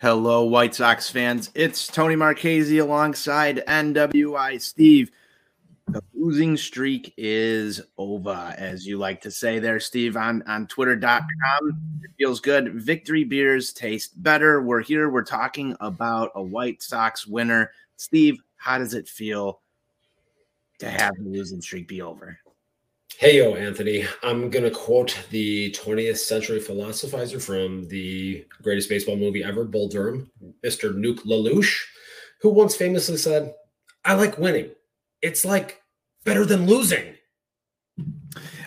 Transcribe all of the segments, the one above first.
Hello, White Sox fans. It's Tony Marchese alongside NWI Steve. The losing streak is over, as you like to say there, Steve, on, on twitter.com. It feels good. Victory beers taste better. We're here. We're talking about a White Sox winner. Steve, how does it feel to have the losing streak be over? Hey, yo, Anthony. I'm going to quote the 20th century philosophizer from the greatest baseball movie ever, Bull Durham, Mr. Nuke LaLoosh, who once famously said, I like winning. It's like better than losing.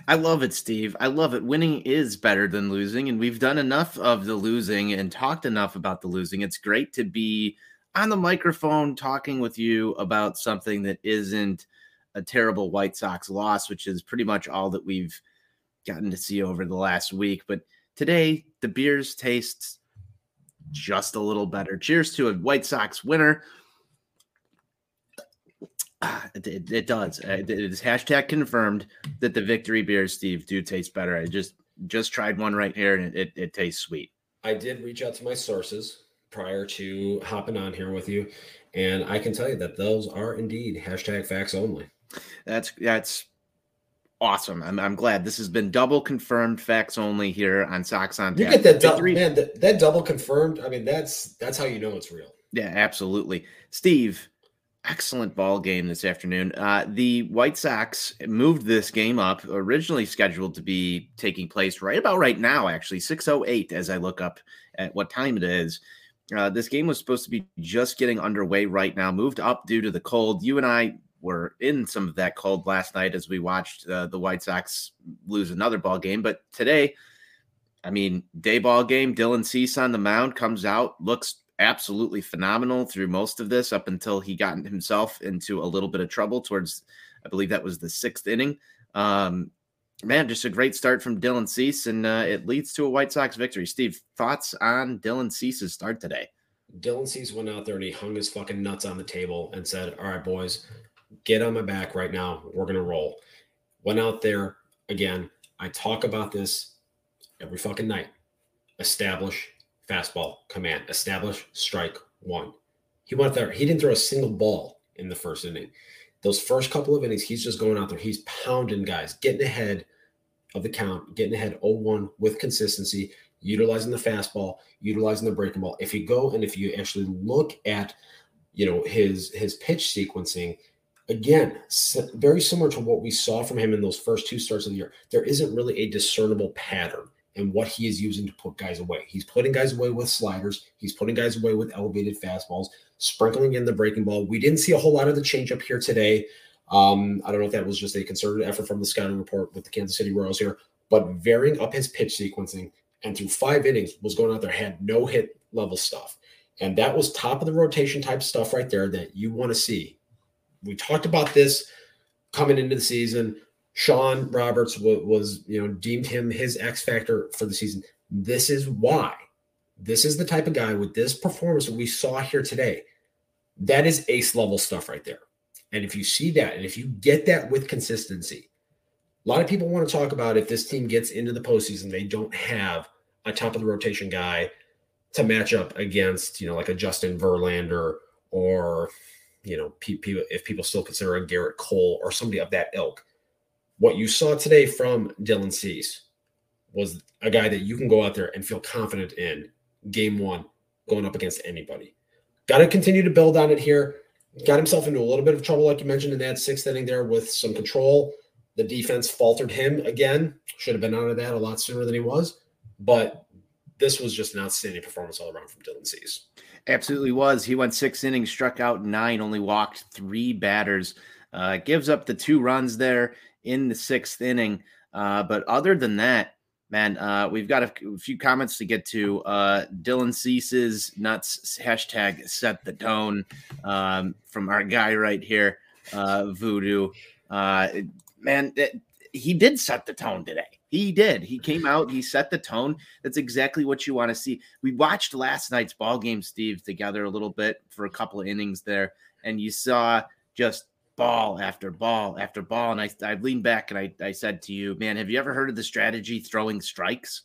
I love it, Steve. I love it. Winning is better than losing, and we've done enough of the losing and talked enough about the losing. It's great to be on the microphone talking with you about something that isn't a terrible White Sox loss, which is pretty much all that we've gotten to see over the last week. But today, the beers taste just a little better. Cheers to a White Sox winner. It, it, it does. Uh, It is hashtag confirmed that the victory beers, Steve, do taste better. I just just tried one right here, and it, it tastes sweet. I did reach out to my sources prior to hopping on here with you, and I can tell you that those are indeed hashtag facts only. That's that's awesome. I'm, I'm glad this has been double confirmed facts only here on Sox on You get that double, man. That, that double confirmed. I mean, that's that's how you know it's real. Yeah, absolutely. Steve, excellent ball game this afternoon. Uh, the White Sox moved this game up, originally scheduled to be taking place right about right now, actually, 6.08 as I look up at what time it is. Uh, this game was supposed to be just getting underway right now, moved up due to the cold. You and I were in some of that cold last night as we watched uh, the White Sox lose another ball game. But today, I mean, day ball game, Dylan Cease on the mound comes out, looks absolutely phenomenal through most of this up until he got himself into a little bit of trouble towards, I believe that was the sixth inning. Um, man, just a great start from Dylan Cease, and uh, it leads to a White Sox victory. Steve, thoughts on Dylan Cease's start today? Dylan Cease went out there and he hung his fucking nuts on the table and said, All right, boys, get on my back right now. We're going to roll. Went out there again. I talk about this every fucking night. Establish fastball command, establish strike one. He went there. He didn't throw a single ball in the first inning. Those first couple of innings, he's just going out there. He's pounding guys, getting ahead of the count, getting ahead 0 1 with consistency, utilizing the fastball, utilizing the breaking ball. If you go and if you actually look at, you know, his his pitch sequencing, again, very similar to what we saw from him in those first two starts of the year. There isn't really a discernible pattern in what he is using to put guys away. He's putting guys away with sliders. He's putting guys away with elevated fastballs, sprinkling in the breaking ball. We didn't see a whole lot of the changeup here today. Um, I don't know if that was just a concerted effort from the scouting report with the Kansas City Royals here, but varying up his pitch sequencing and through five innings was going out there, had no hit level stuff. And that was top of the rotation type stuff right there that you want to see. We talked about this coming into the season. Sean Roberts was, was, you know, deemed him his X factor for the season. This is why. This is the type of guy with this performance that we saw here today. That is ace level stuff right there. And if you see that, and if you get that with consistency, a lot of people want to talk about if this team gets into the postseason, they don't have a top of the rotation guy to match up against, you know, like a Justin Verlander or, you know, pe- pe- if people still consider a Gerrit Cole or somebody of that ilk. What you saw today from Dylan Cease was a guy that you can go out there and feel confident in game one going up against anybody. Got to continue to build on it here. Got himself into a little bit of trouble, like you mentioned in that sixth inning there with some control. The defense faltered him again. Should have been out of that a lot sooner than he was. But this was just an outstanding performance all around from Dylan Cease. Absolutely was. He went six innings, struck out nine, only walked three batters. Uh, gives up the two runs there in the sixth inning. Uh, but other than that, man, uh, we've got a, few comments to get to. Uh, Dylan Cease's nuts hashtag set the tone um, from our guy right here, uh, Voodoo. Uh, man, it, he did set the tone today. He did. He came out. He set the tone. That's exactly what you want to see. We watched last night's ball game, Steve, together a little bit for a couple of innings there, and you saw just ball after ball after ball. And I, I leaned back and I, I said to you, man, have you ever heard of the strategy throwing strikes?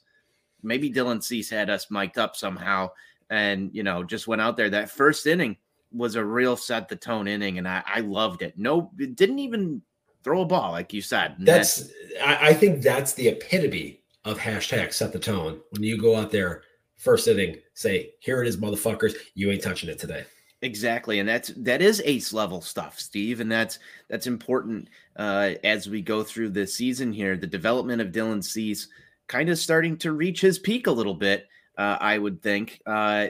Maybe Dylan Cease had us mic'd up somehow, and you know just went out there. That first inning was a real set the tone inning, and I, I loved it. No, it didn't even throw a ball, like you said. That's I, I think that's the epitome of hashtag set the tone. When you go out there first inning, say, here it is, motherfuckers, you ain't touching it today. Exactly, and that's that is ace level stuff, Steve, and that's that's important uh, as we go through this season here. The development of Dylan Cease kind of starting to reach his peak a little bit. Uh, I would think. Uh,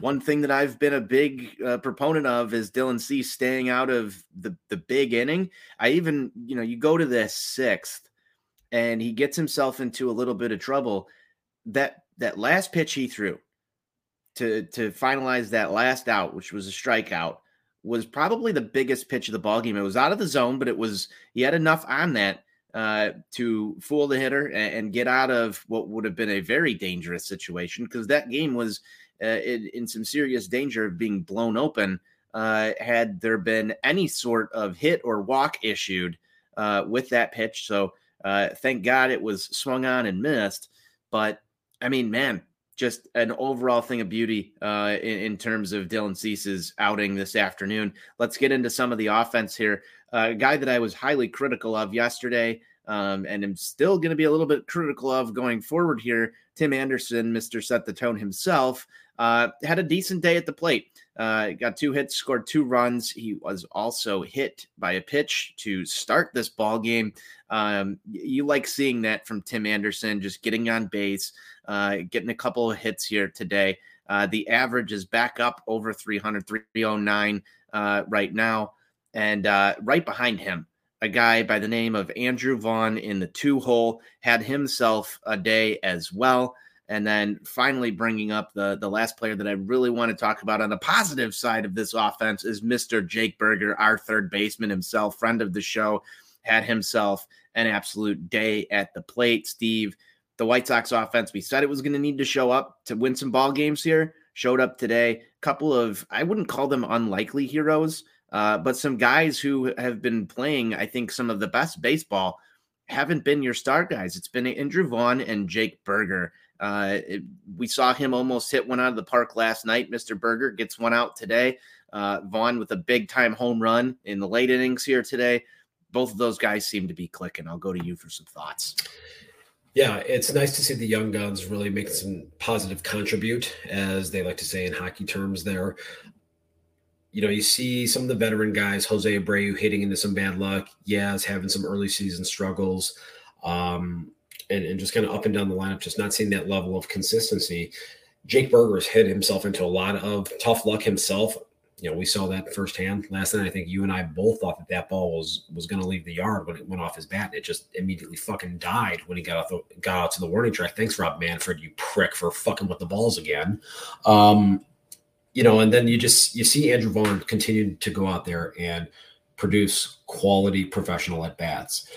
one thing that I've been a big uh, proponent of is Dylan C staying out of the the big inning. I even, you know, you go to the sixth, and he gets himself into a little bit of trouble. That that last pitch he threw to to finalize that last out, which was a strikeout, was probably the biggest pitch of the ball game. It was out of the zone, but it was he had enough on that uh, to fool the hitter and, and, get out of what would have been a very dangerous situation because that game was in, in, some serious danger of being blown open uh, had there been any sort of hit or walk issued uh, with that pitch. So uh, thank God it was swung on and missed. But I mean, man, just an overall thing of beauty uh, in, in, terms of Dylan Cease's outing this afternoon. Let's get into some of the offense here. Uh, a guy that I was highly critical of yesterday, um, and am still going to be a little bit critical of going forward here. Tim Anderson, Mr. Set the Tone himself, uh, had a decent day at the plate. Uh, got two hits, scored two runs. He was also hit by a pitch to start this ball game. Um, you like seeing that from Tim Anderson, just getting on base, uh, getting a couple of hits here today. Uh, the average is back up over 300, 309 uh, right now. And uh, right behind him, a guy by the name of Andrew Vaughn in the two hole had himself a day as well. And then finally bringing up the the last player that I really want to talk about on the positive side of this offense is Mr. Jake Burger, our third baseman himself, friend of the show, had himself an absolute day at the plate. Steve, the White Sox offense, we said it was going to need to show up to win some ball games here. Showed up today. Couple of I wouldn't call them unlikely heroes, uh, but some guys who have been playing, I think, some of the best baseball haven't been your star guys. It's been Andrew Vaughn and Jake Burger. Uh, it, we saw him almost hit one out of the park last night. Mr. Burger gets one out today. Uh, Vaughn with a big time home run in the late innings here today. Both of those guys seem to be clicking. I'll go to you for some thoughts. Yeah, it's nice to see the young guns really make some positive contribute, as they like to say in hockey terms. There, you know, you see some of the veteran guys, Jose Abreu hitting into some bad luck. Yaz having some early season struggles. Um, and, and just kind of up and down the lineup, just not seeing that level of consistency. Jake Burger's hit himself into a lot of tough luck himself. You know, we saw that firsthand last night. I think you and I both thought that that ball was was going to leave the yard when it went off his bat. and It just immediately fucking died when he got out the, got out to the warning track. Thanks, Rob Manfred, you prick, for fucking with the balls again. Um, you know, and then you just you see Andrew Vaughn continue to go out there and produce quality professional at bats.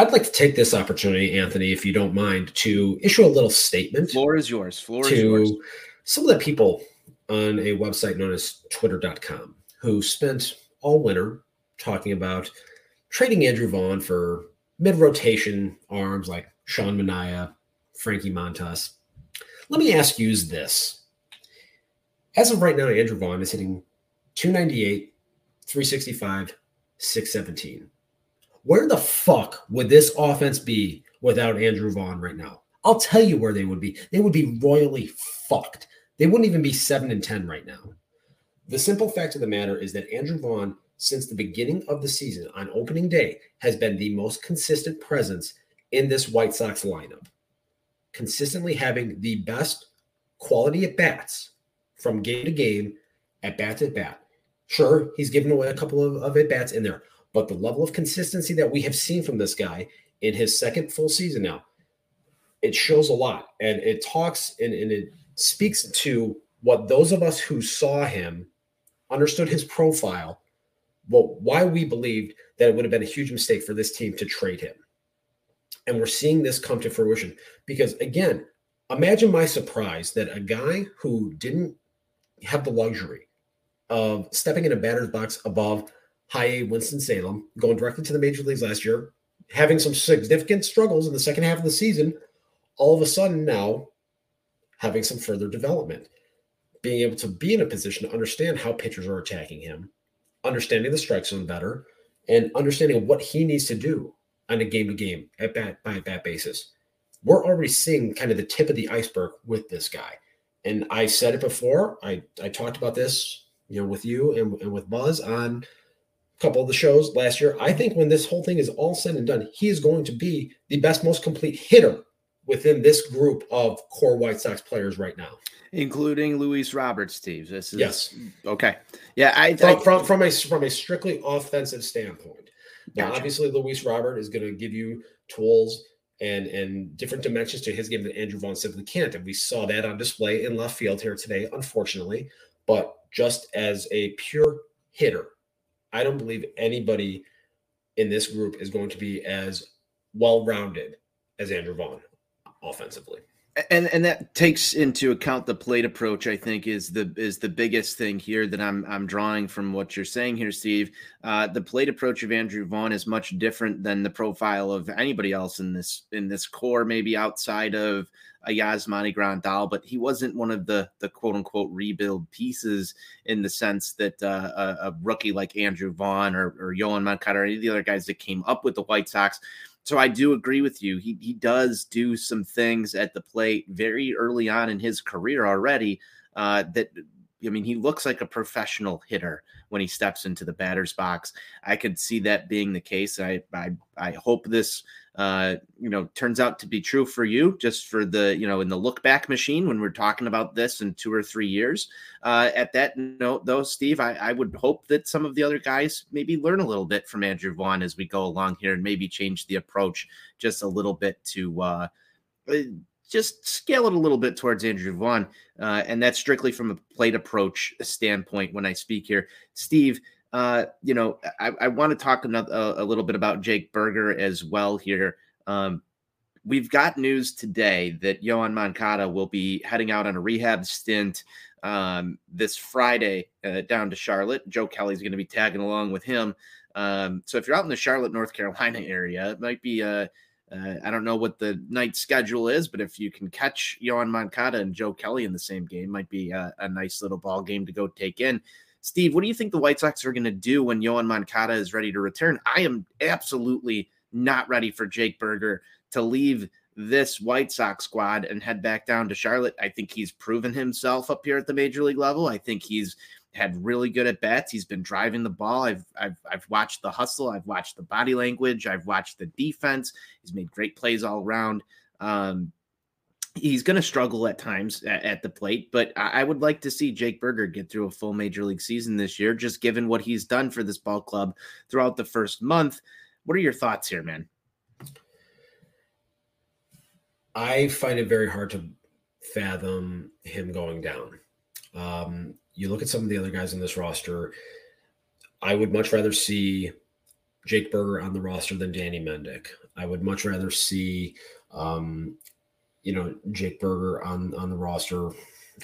I'd like to take this opportunity, Anthony, if you don't mind, to issue a little statement. Floor is yours. Floor to is yours. Some of the people on a website known as twitter.com who spent all winter talking about trading Andrew Vaughn for mid rotation arms like Sean Manaea, Frankie Montas. Let me ask you this. As of right now, Andrew Vaughn is hitting 298, 365, 617. Where the fuck would this offense be without Andrew Vaughn right now? I'll tell you where they would be. They would be royally fucked. They wouldn't even be seven and ten right now. The simple fact of the matter is that Andrew Vaughn since the beginning of the season on opening day has been the most consistent presence in this White Sox lineup. Consistently having the best quality at bats from game to game, at bat to bat. Sure, he's given away a couple of, of at bats in there, but the level of consistency that we have seen from this guy in his second full season now, it shows a lot. And it talks and, and it speaks to what those of us who saw him understood his profile, well, why we believed that it would have been a huge mistake for this team to trade him. And we're seeing this come to fruition because, again, imagine my surprise that a guy who didn't have the luxury of stepping in a batter's box above high A Winston-Salem, going directly to the major leagues last year, having some significant struggles in the second half of the season, all of a sudden now having some further development, being able to be in a position to understand how pitchers are attacking him, understanding the strike zone better, and understanding what he needs to do on a game to game at bat by at bat basis. We're already seeing kind of the tip of the iceberg with this guy. And I said it before. I, I talked about this, you know, with you and, and with Buzz on couple of the shows last year. I think when this whole thing is all said and done, he is going to be the best, most complete hitter within this group of core White Sox players right now, including Luis Roberts. Steve, this is yes, okay, yeah. I, from, I, from from a from a strictly offensive standpoint. Now, Gotcha. obviously, Luis Robert is going to give you tools and and different dimensions to his game that Andrew Vaughn simply can't, and we saw that on display in left field here today, unfortunately. But just as a pure hitter, I don't believe anybody in this group is going to be as well rounded as Andrew Vaughn offensively. And and that takes into account the plate approach i think is the is the biggest thing here that i'm i'm drawing from what you're saying here steve. Uh, the plate approach of andrew vaughn is much different than the profile of anybody else in this in this core maybe outside of a Yasmani Grandal, but he wasn't one of the the quote unquote rebuild pieces in the sense that uh, a, a rookie like Andrew Vaughn or, or Yoan Moncada or any of the other guys that came up with the White Sox so I do agree with you. He he does do some things at the plate very early on in his career already. Uh, that I mean, he looks like a professional hitter when he steps into the batter's box. I could see that being the case. I I I hope this uh, you know turns out to be true for you, just for the you know in the look back machine when we're talking about this in two or three years. Uh, at that note, though, Steve, I, I would hope that some of the other guys maybe learn a little bit from Andrew Vaughn as we go along here, and maybe change the approach just a little bit to. Uh, just scale it a little bit towards Andrew Vaughn. Uh, and that's strictly from a plate approach standpoint when I speak here. Steve, uh, you know, I, I want to talk another, a, a little bit about Jake Burger as well here. Um, we've got news today that Yoan Moncada will be heading out on a rehab stint um, this Friday uh, down to Charlotte. Joe Kelly's going to be tagging along with him. Um, so if you're out in the Charlotte, North Carolina area, it might be a uh, I don't know what the night schedule is, but if you can catch Yoan Moncada and Joe Kelly in the same game, might be a, a nice little ball game to go take in. Steve, what do you think the White Sox are going to do when Yoan Moncada is ready to return? I am absolutely not ready for Jake Burger to leave this White Sox squad and head back down to Charlotte. I think he's proven himself up here at the major league level. I think he's had really good at bats. He's been driving the ball. I've I've I've watched the hustle. I've watched the body language. I've watched the defense. He's made great plays all around. Um, he's going to struggle at times at, at, the plate, but I, I would like to see Jake Burger get through a full major league season this year, just given what he's done for this ball club throughout the first month. What are your thoughts here, man? I find it very hard to fathom him going down. Um, you look at some of the other guys in this roster. I would much rather see Jake Burger on the roster than Danny Mendick. I would much rather see, um, you know, Jake Burger on on the roster,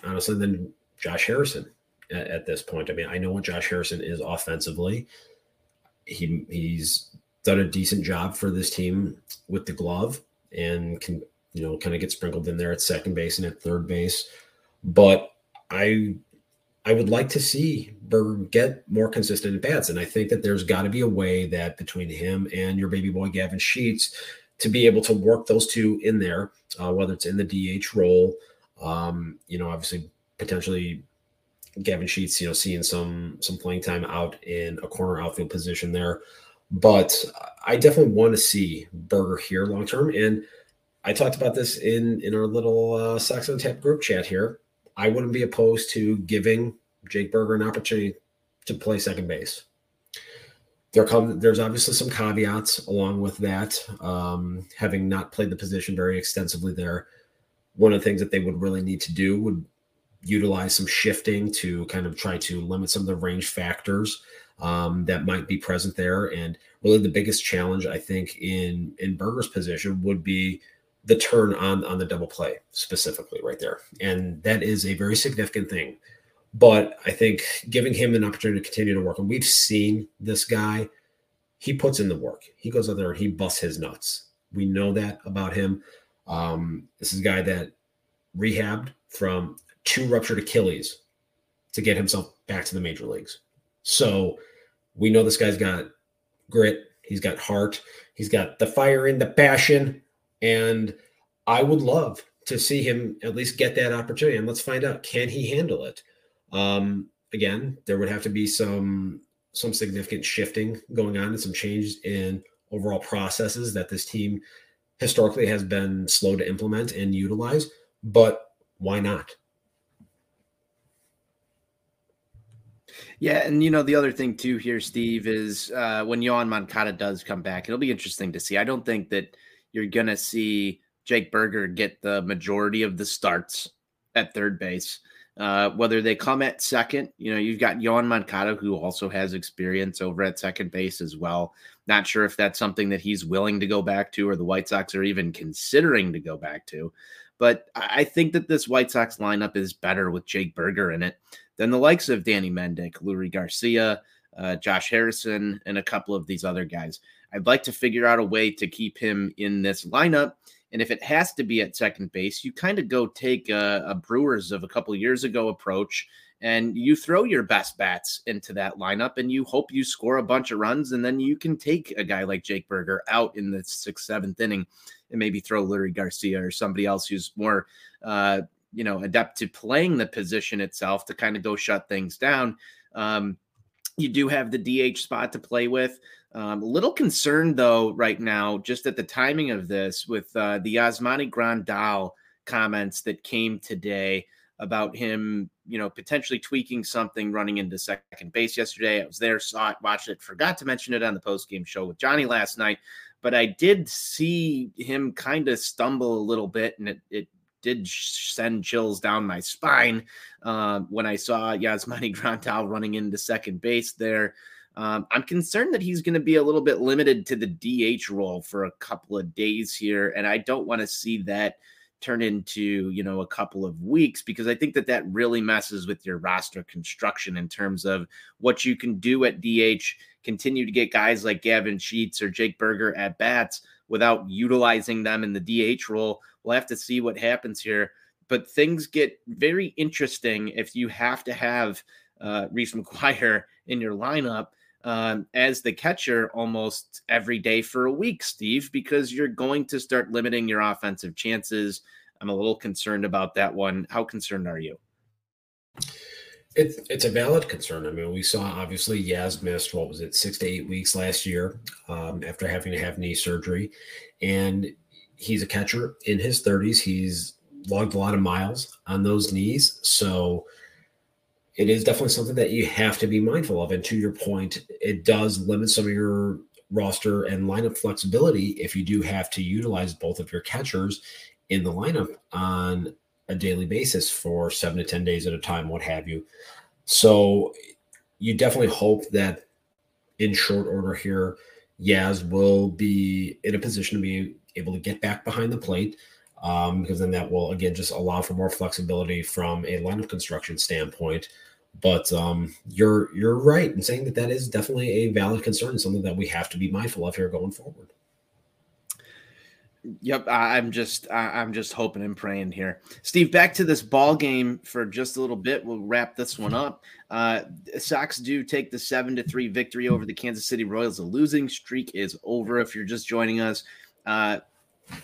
honestly, than Josh Harrison at, at, this point. I mean, I know what Josh Harrison is offensively. He he's done a decent job for this team with the glove and can you know kind of get sprinkled in there at second base and at third base. But I I would like to see Burger get more consistent at bats. And I think that there's got to be a way that between him and your baby boy Gavin Sheets to be able to work those two in there, uh, whether it's in the DH role, um, you know, obviously potentially Gavin Sheets, you know, seeing some some playing time out in a corner outfield position there. But I definitely want to see Burger here long term. And I talked about this in in our little uh, Sox on Tap group chat here. I wouldn't be opposed to giving Jake Burger an opportunity to play second base. There come there's obviously some caveats along with that. Um, having not played the position very extensively there, one of the things that they would really need to do would utilize some shifting to kind of try to limit some of the range factors um, that might be present there. And really, the biggest challenge I think in in Burger's position would be the turn on on the double play specifically right there, and that is a very significant thing but I think giving him an opportunity to continue to work, and we've seen this guy, he puts in the work. He goes out there and he busts his nuts. We know that about him. Um, this is a guy that rehabbed from two ruptured Achilles to get himself back to the major leagues. So we know this guy's got grit, he's got heart, he's got the fire and the passion. And I would love to see him at least get that opportunity. And let's find out can he handle it? Um, again, there would have to be some some significant shifting going on and some changes in overall processes that this team historically has been slow to implement and utilize. But why not? Yeah, and you know the other thing too here, Steve, is uh, when Yoan Moncada does come back, it'll be interesting to see. I don't think that you're gonna see Jake Burger get the majority of the starts at third base. Uh, whether they come at second, you know, you've got Yoan Moncada, who also has experience over at second base as well. Not sure if that's something that he's willing to go back to or the White Sox are even considering to go back to. But I think that this White Sox lineup is better with Jake Burger in it than the likes of Danny Mendick, Leury Garcia, uh, Josh Harrison, and a couple of these other guys. I'd like to figure out a way to keep him in this lineup and if it has to be at second base, you kind of go take a, a Brewers of a couple years ago approach and you throw your best bats into that lineup and you hope you score a bunch of runs and then you can take a guy like Jake Burger out in the sixth, seventh inning and maybe throw Leury Garcia or somebody else who's more, uh, you know, adept to playing the position itself to kind of go shut things down. Um, you do have the DH spot to play with. Um, a little concerned though right now, just at the timing of this, with uh, the Yasmani Grandal comments that came today about him, you know, potentially tweaking something running into second base yesterday. I was there, saw it, watched it, forgot to mention it on the post game show with Johnny last night, but I did see him kind of stumble a little bit, and it, it did send chills down my spine uh, when I saw Yasmani Grandal running into second base there. Um, I'm concerned that he's going to be a little bit limited to the DH role for a couple of days here, and I don't want to see that turn into you know a couple of weeks because I think that that really messes with your roster construction in terms of what you can do at DH. Continue to get guys like Gavin Sheets or Jake Burger at bats without utilizing them in the DH role. We'll have to see what happens here, but things get very interesting if you have to have uh, Reese McGuire in your lineup um, as the catcher almost every day for a week, Steve, because you're going to start limiting your offensive chances. I'm a little concerned about that one. How concerned are you? It's it's a valid concern. I mean, we saw obviously Yaz missed what was it six to eight weeks last year um, after having to have knee surgery, and he's a catcher in his 30s. He's logged a lot of miles on those knees, so it is definitely something that you have to be mindful of. And to your point, it does limit some of your roster and lineup flexibility if you do have to utilize both of your catchers in the lineup on a daily basis for seven to 10 days at a time, what have you. So you definitely hope that in short order here, Yaz will be in a position to be able to get back behind the plate um, because then that will, again, just allow for more flexibility from a lineup construction standpoint but um, you're you're right in saying that that is definitely a valid concern, something that we have to be mindful of here going forward. Yep, I'm just I'm just hoping and praying here. Steve, back to this ball game for just a little bit. We'll wrap this one up. Uh, Sox do take the seven to three victory over the Kansas City Royals. The losing streak is over. If you're just joining us, uh,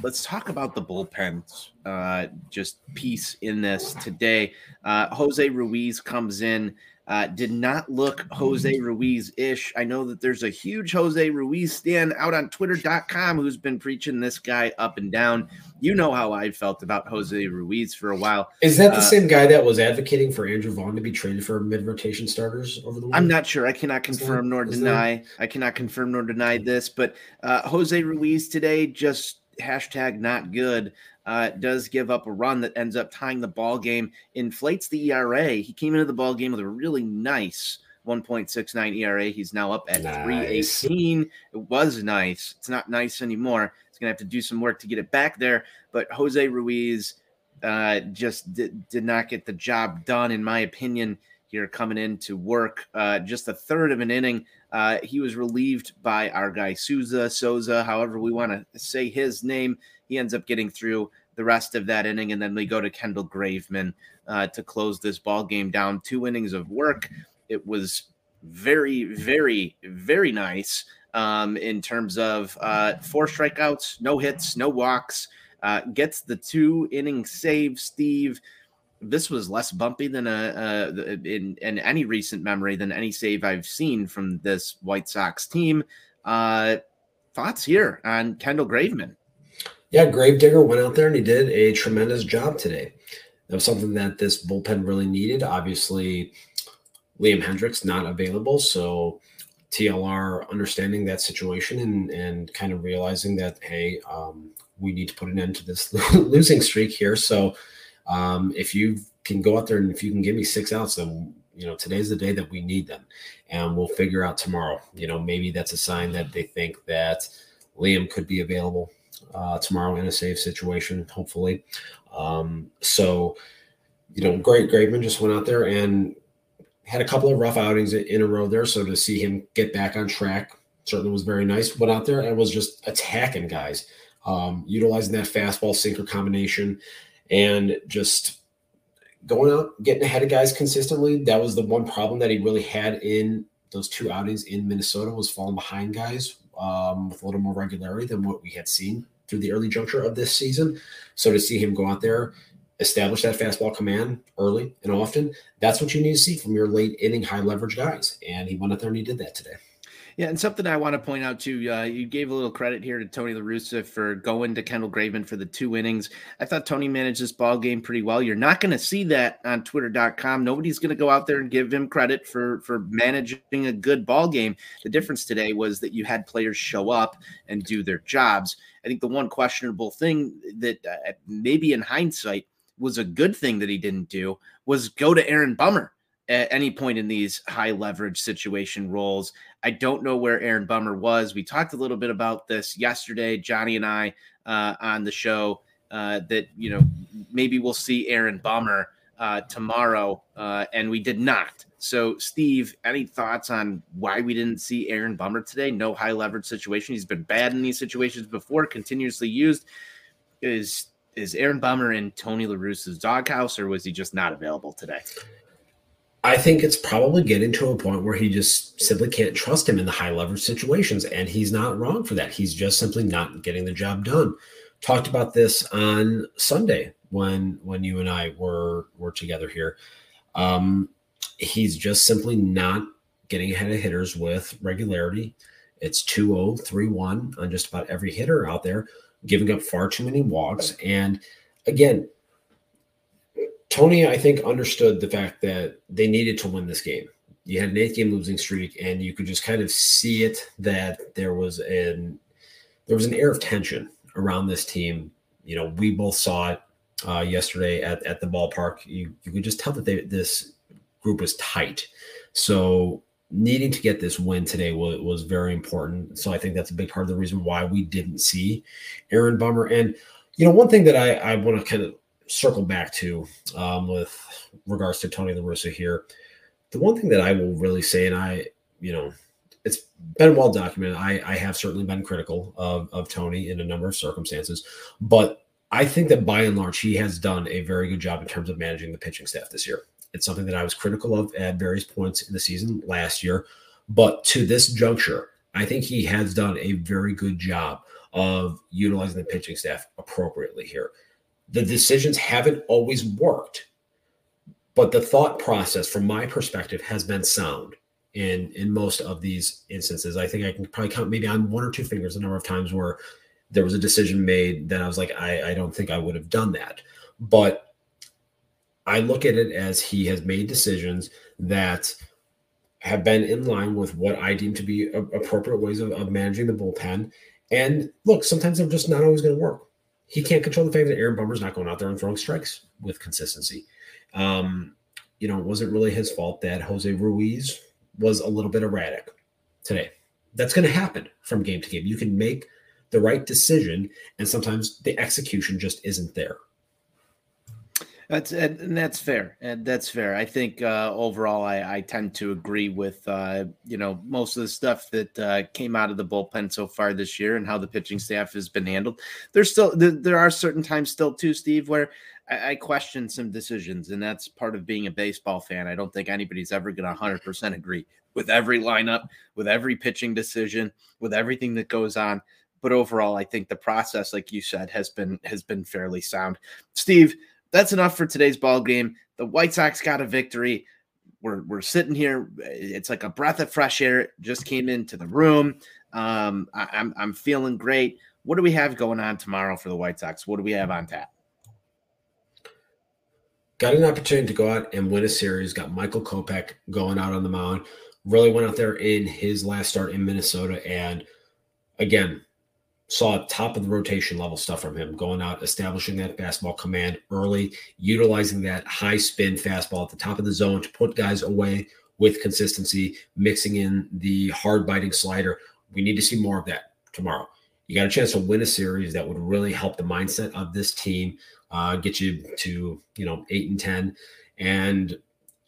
let's talk about the bullpen uh, just piece in this today. Uh, Jose Ruiz comes in. Uh, did not look Jose Ruiz ish. I know that there's a huge Jose Ruiz stand out on twitter.com who's been preaching this guy up and down. You know how I felt about Jose Ruiz for a while. Is that the Uh, same guy that was advocating for Andrew Vaughn to be traded for mid rotation starters over the weekend? I'm not sure. I cannot confirm there- nor deny. I cannot confirm nor deny this, but uh, Jose Ruiz today just hashtag not good. Uh, does give up a run that ends up tying the ball game, inflates the ERA. He came into the ball game with a really nice 1.69 ERA. He's now up at Nice. 318. It was nice. It's not nice anymore. He's gonna have to do some work to get it back there. But Jose Ruiz uh, just did, did not get the job done, in my opinion. Here coming in to work, uh, just a third of an inning. Uh, he was relieved by our guy Sousa, Sousa, however we want to say his name. He ends up getting through the rest of that inning, and then we go to Kendall Graveman uh, to close this ball game down. Two innings of work. It was very, very, very nice um, in terms of uh, four strikeouts, no hits, no walks. Uh, gets the two inning save, Steve. This was less bumpy than a, a in, in any recent memory than any save I've seen from this White Sox team. Uh, thoughts here on Kendall Graveman? Yeah, Gravedigger went out there and he did a tremendous job today. That was something that this bullpen really needed. Obviously, Liam Hendriks not available, so TLR understanding that situation and and kind of realizing that hey, um, we need to put an end to this losing streak here. So um, if you can go out there and if you can give me six outs, then you know today's the day that we need them, and we'll figure out tomorrow. You know maybe that's a sign that they think that Liam could be available uh, tomorrow in a safe situation, hopefully. Um, so, you know, great Graveman just went out there and had a couple of rough outings in a row there. So to see him get back on track certainly was very nice. Went out there and was just attacking guys, um, utilizing that fastball sinker combination and just going out, getting ahead of guys consistently. That was the one problem that he really had in those two outings in Minnesota was falling behind guys um, with a little more regularity than what we had seen through the early juncture of this season. So to see him go out there, establish that fastball command early and often, that's what you need to see from your late inning high leverage guys. And he went out there and he did that today. Yeah, and something I want to point out too, uh, you gave a little credit here to Tony La Russa for going to Kendall Graveman for the two innings. I thought Tony managed this ball game pretty well. You're not going to see that on Twitter.com. Nobody's going to go out there and give him credit for for managing a good ball game. The difference today was that you had players show up and do their jobs. I think the one questionable thing that uh, maybe in hindsight was a good thing that he didn't do was go to Aaron Bummer at any point in these high leverage situation roles. I don't know where Aaron Bummer was. We talked a little bit about this yesterday, Johnny and I uh, on the show. Uh, that you know maybe we'll see Aaron Bummer uh, tomorrow, uh, and we did not. So, Steve, any thoughts on why we didn't see Aaron Bummer today? No high leverage situation. He's been bad in these situations before, continuously used. Is is Aaron Bummer in Tony La Russa's doghouse, or was he just not available today? I think it's probably getting to a point where he just simply can't trust him in the high leverage situations. And he's not wrong for that. He's just simply not getting the job done. Talked about this on Sunday when when you and I were were together here. Um, he's just simply not getting ahead of hitters with regularity. It's 2 3 1 on just about every hitter out there, giving up far too many walks. And again, Tony, I think, understood the fact that they needed to win this game. You had an eight game losing streak, and you could just kind of see it that there was an there was an air of tension around this team. You know, we both saw it uh, yesterday at, at the ballpark. You you could just tell that they, this group was tight. So needing to get this win today was, was very important. So I think that's a big part of the reason why we didn't see Aaron Bummer. And you know, one thing that I, I want to kind of circle back to um, with regards to Tony La Russa here. The one thing that I will really say, and I, you know, it's been well documented. I, I have certainly been critical of, of Tony in a number of circumstances, but I think that by and large, he has done a very good job in terms of managing the pitching staff this year. It's something that I was critical of at various points in the season last year. But to this juncture, I think he has done a very good job of utilizing the pitching staff appropriately here. The decisions haven't always worked, but the thought process, from my perspective, has been sound in in most of these instances. I think I can probably count maybe on one or two fingers the number of times where there was a decision made that I was like, I, I don't think I would have done that. But I look at it as he has made decisions that have been in line with what I deem to be appropriate ways of, of managing the bullpen. And look, sometimes they're just not always going to work. He can't control the fact that Aaron Bummer's not going out there and throwing strikes with consistency. Um, you know, it wasn't really his fault that Jose Ruiz was a little bit erratic today. That's going to happen from game to game. You can make the right decision, and sometimes the execution just isn't there. That's and that's fair, and that's fair. I think uh, overall, I, I tend to agree with uh, you know most of the stuff that uh, came out of the bullpen so far this year and how the pitching staff has been handled. There's still there, there are certain times still too, Steve, where I, I, question some decisions, and that's part of being a baseball fan. I don't think anybody's ever going to 100 percent agree with every lineup, with every pitching decision, with everything that goes on. But overall, I think the process, like you said, has been has been fairly sound. Steve that's enough for today's ball game. The White Sox got a victory. We're, we're sitting here. It's like a breath of fresh air. just came into the room. Um, I, I'm I'm feeling great. What do we have going on tomorrow for the White Sox? What do we have on tap? Got an opportunity to go out and win a series. Got Michael Kopech going out on the mound. Really went out there in his last start in Minnesota, and again, saw top of the rotation level stuff from him, going out, establishing that fastball command early, utilizing that high spin fastball at the top of the zone to put guys away with consistency, mixing in the hard biting slider. We need to see more of that tomorrow. You got a chance to win a series that would really help the mindset of this team, uh, get you to you know eight and ten, and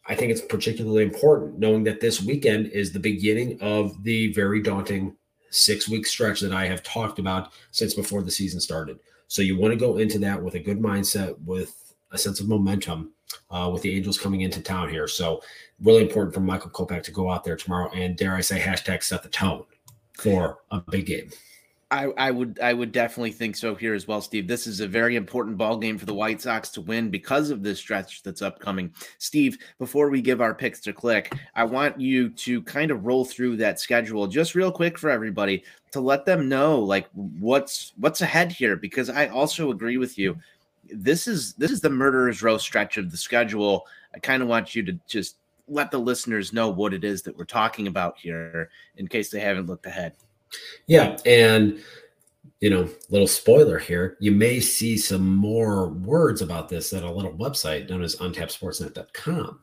I think it's particularly important knowing that this weekend is the beginning of the very daunting six week stretch that I have talked about since before the season started. So you want to go into that with a good mindset, with a sense of momentum, uh, with the Angels coming into town here. So really important for Michael Kopech to go out there tomorrow and dare I say hashtag set the tone for a big game. I, I would I would definitely think so here as well, Steve. This is a very important ball game for the White Sox to win because of this stretch that's upcoming. Steve, before we give our picks to click, I want you to kind of roll through that schedule just real quick for everybody to let them know like what's what's ahead here because I also agree with you. This is this is the murderer's row stretch of the schedule. I kind of want you to just let the listeners know what it is that we're talking about here in case they haven't looked ahead. Yeah, and you know, little spoiler here, you may see some more words about this at a little website known as ontapsportsnet.com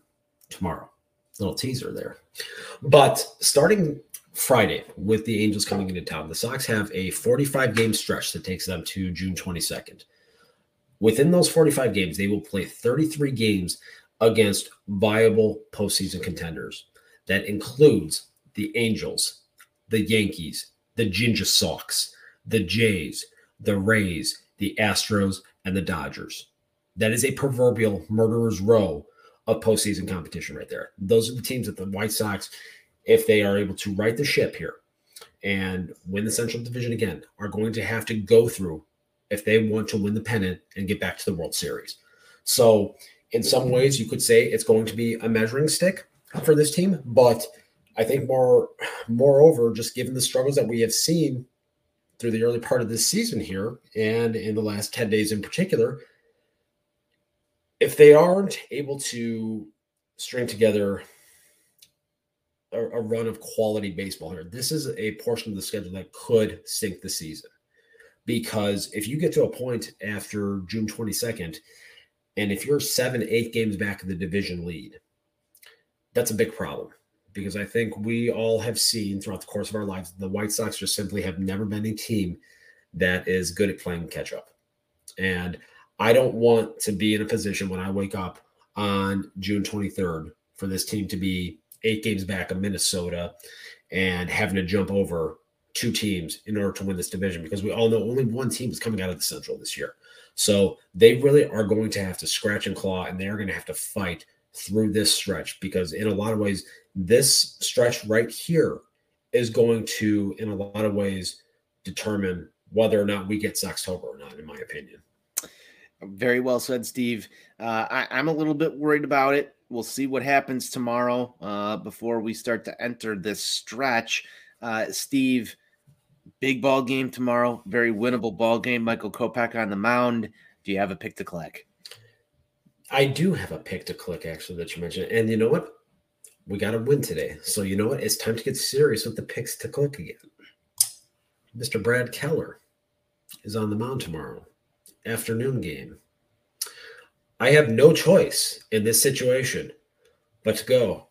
tomorrow. Little teaser there. But starting Friday with the Angels coming into town, the Sox have a 45 game stretch that takes them to June 22nd. Within those 45 games, they will play 33 games against viable postseason contenders. That includes the Angels, the Yankees, the Ginger Sox, the Jays, the Rays, the Astros, and the Dodgers. That is a proverbial murderer's row of postseason competition right there. Those are the teams that the White Sox, if they are able to right the ship here and win the Central Division again, are going to have to go through if they want to win the pennant and get back to the World Series. So, in some ways, you could say it's going to be a measuring stick for this team, but I think more moreover, just given the struggles that we have seen through the early part of this season here and in the last 10 days in particular, if they aren't able to string together a, a run of quality baseball here, this is a portion of the schedule that could sink the season. Because if you get to a point after June 22nd, and if you're seven, eight games back of the division lead, that's a big problem because I think we all have seen throughout the course of our lives the White Sox just simply have never been a team that is good at playing catch up. And I don't want to be in a position when I wake up on June 23rd for this team to be eight games back of Minnesota and having to jump over two teams in order to win this division because we all know only one team is coming out of the Central this year. So they really are going to have to scratch and claw and they're going to have to fight through this stretch because in a lot of ways this stretch right here is going to, in a lot of ways, determine whether or not we get Soxtober or not, in my opinion. Very well said, Steve. Uh, I, I'm a little bit worried about it. We'll see what happens tomorrow uh, before we start to enter this stretch. Uh, Steve, big ball game tomorrow, very winnable ball game. Michael Kopech on the mound. Do you have a pick to click? I do have a pick to click, actually, that you mentioned. And you know what? We got to win today. So you know what? It's time to get serious with the picks to click again. Mr. Brad Keller is on the mound tomorrow, afternoon game. I have no choice in this situation but to go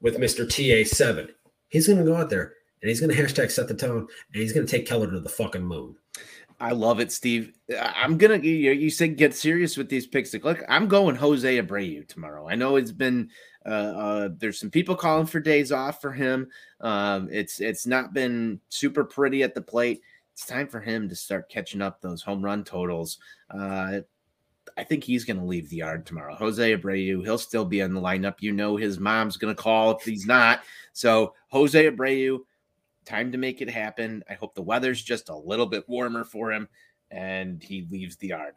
with Mr. TA7. He's going to go out there and he's going to hashtag set the tone and he's going to take Keller to the fucking moon. I love it, Steve. I'm gonna. You, you said get serious with these picks Look. I'm going Jose Abreu tomorrow. I know it's been. Uh, uh, there's some people calling for days off for him. Um, it's it's not been super pretty at the plate. It's time for him to start catching up those home run totals. Uh, I think he's going to leave the yard tomorrow. Jose Abreu, he'll still be in the lineup. You know his mom's going to call if he's not. So Jose Abreu, time to make it happen. I hope the weather's just a little bit warmer for him and he leaves the yard.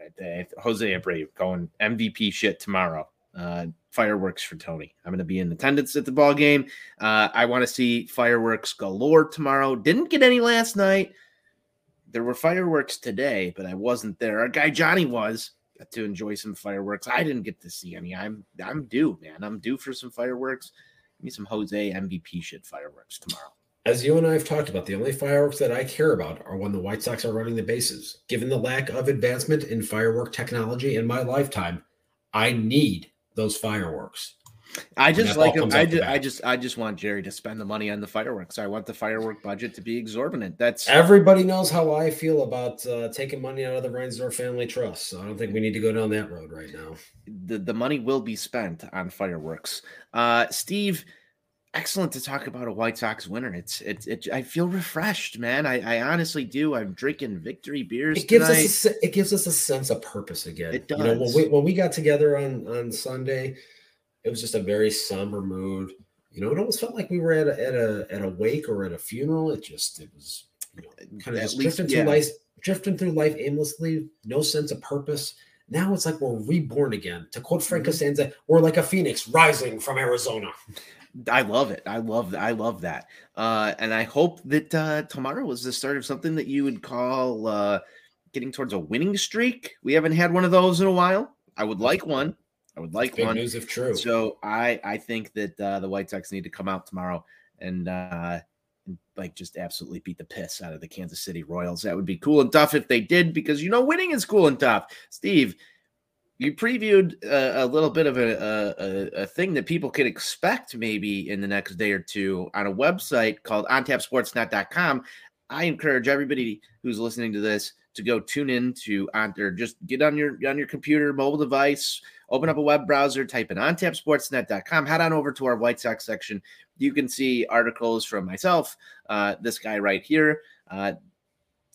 Jose Abreu going MVP shit tomorrow. Uh, fireworks for Tony. I'm going to be in attendance at the ball game. Uh, I want to see fireworks galore tomorrow. Didn't get any last night. There were fireworks today, but I wasn't there. Our guy Johnny was. Got to enjoy some fireworks. I didn't get to see any. I'm I'm due, man. I'm due for some fireworks. Give me some Jose MVP shit fireworks tomorrow. As you and I have talked about, the only fireworks that I care about are when the White Sox are running the bases. Given the lack of advancement in firework technology in my lifetime, I need those fireworks. I just like. I just, I just, I just want Jerry to spend the money on the fireworks. I want the firework budget to be exorbitant. That's everybody knows how I feel about uh, taking money out of the Reinsdorf family trust. So I don't think we need to go down that road right now. The the money will be spent on fireworks. Uh, Steve, excellent to talk about a White Sox winner. It's it's it, I feel refreshed, man. I, I honestly do. I'm drinking victory beers. It gives tonight. us a, it gives us a sense of purpose again. It does. You know, when we when we got together on on Sunday, it was just a very somber mood. You know, it almost felt like we were at a at a at a wake or at a funeral. It just it was you know, kind of At just least- drifting yeah. through life, drifting through life aimlessly, no sense of purpose. Now it's like we're reborn again. To quote Frank Mm-hmm. Costanza, we're like a phoenix rising from Arizona. I love it. I love that I love that. Uh, and I hope that uh, tomorrow is the start of something that you would call uh, getting towards a winning streak. We haven't had one of those in a while. I would like one. I would like Big one. news if true. So I I think that uh, the White Sox need to come out tomorrow and uh, and, like just absolutely beat the piss out of the Kansas City Royals. That would be cool and tough if they did because you know winning is cool and tough. Steve, you previewed uh, a little bit of a, a, a, a thing that people could expect maybe in the next day or two on a website called ontapsportsnet.com. I encourage everybody who's listening to this to go tune in to on or just get on your on your computer, mobile device, open up a web browser, type in ontapsportsnet.com, head on over to our White Sox section. You can see articles from myself, uh, this guy right here, uh,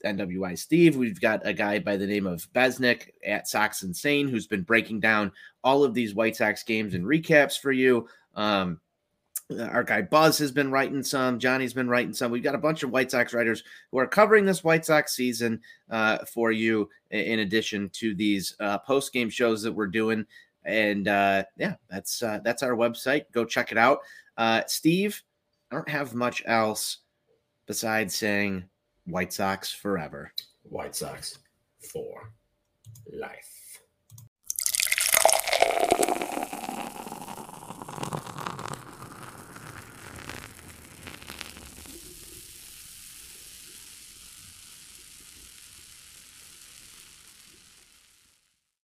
NWI Steve. We've got a guy by the name of Besnick at Sox Insane who's been breaking down all of these White Sox games and recaps for you. Um, our guy Buzz has been writing some. Johnny's been writing some. We've got a bunch of White Sox writers who are covering this White Sox season uh, for you, in addition to these uh, post game shows that we're doing. And uh, yeah, that's uh, that's our website. Go check it out. Uh, Steve, I don't have much else besides saying White Sox forever. White Sox for life.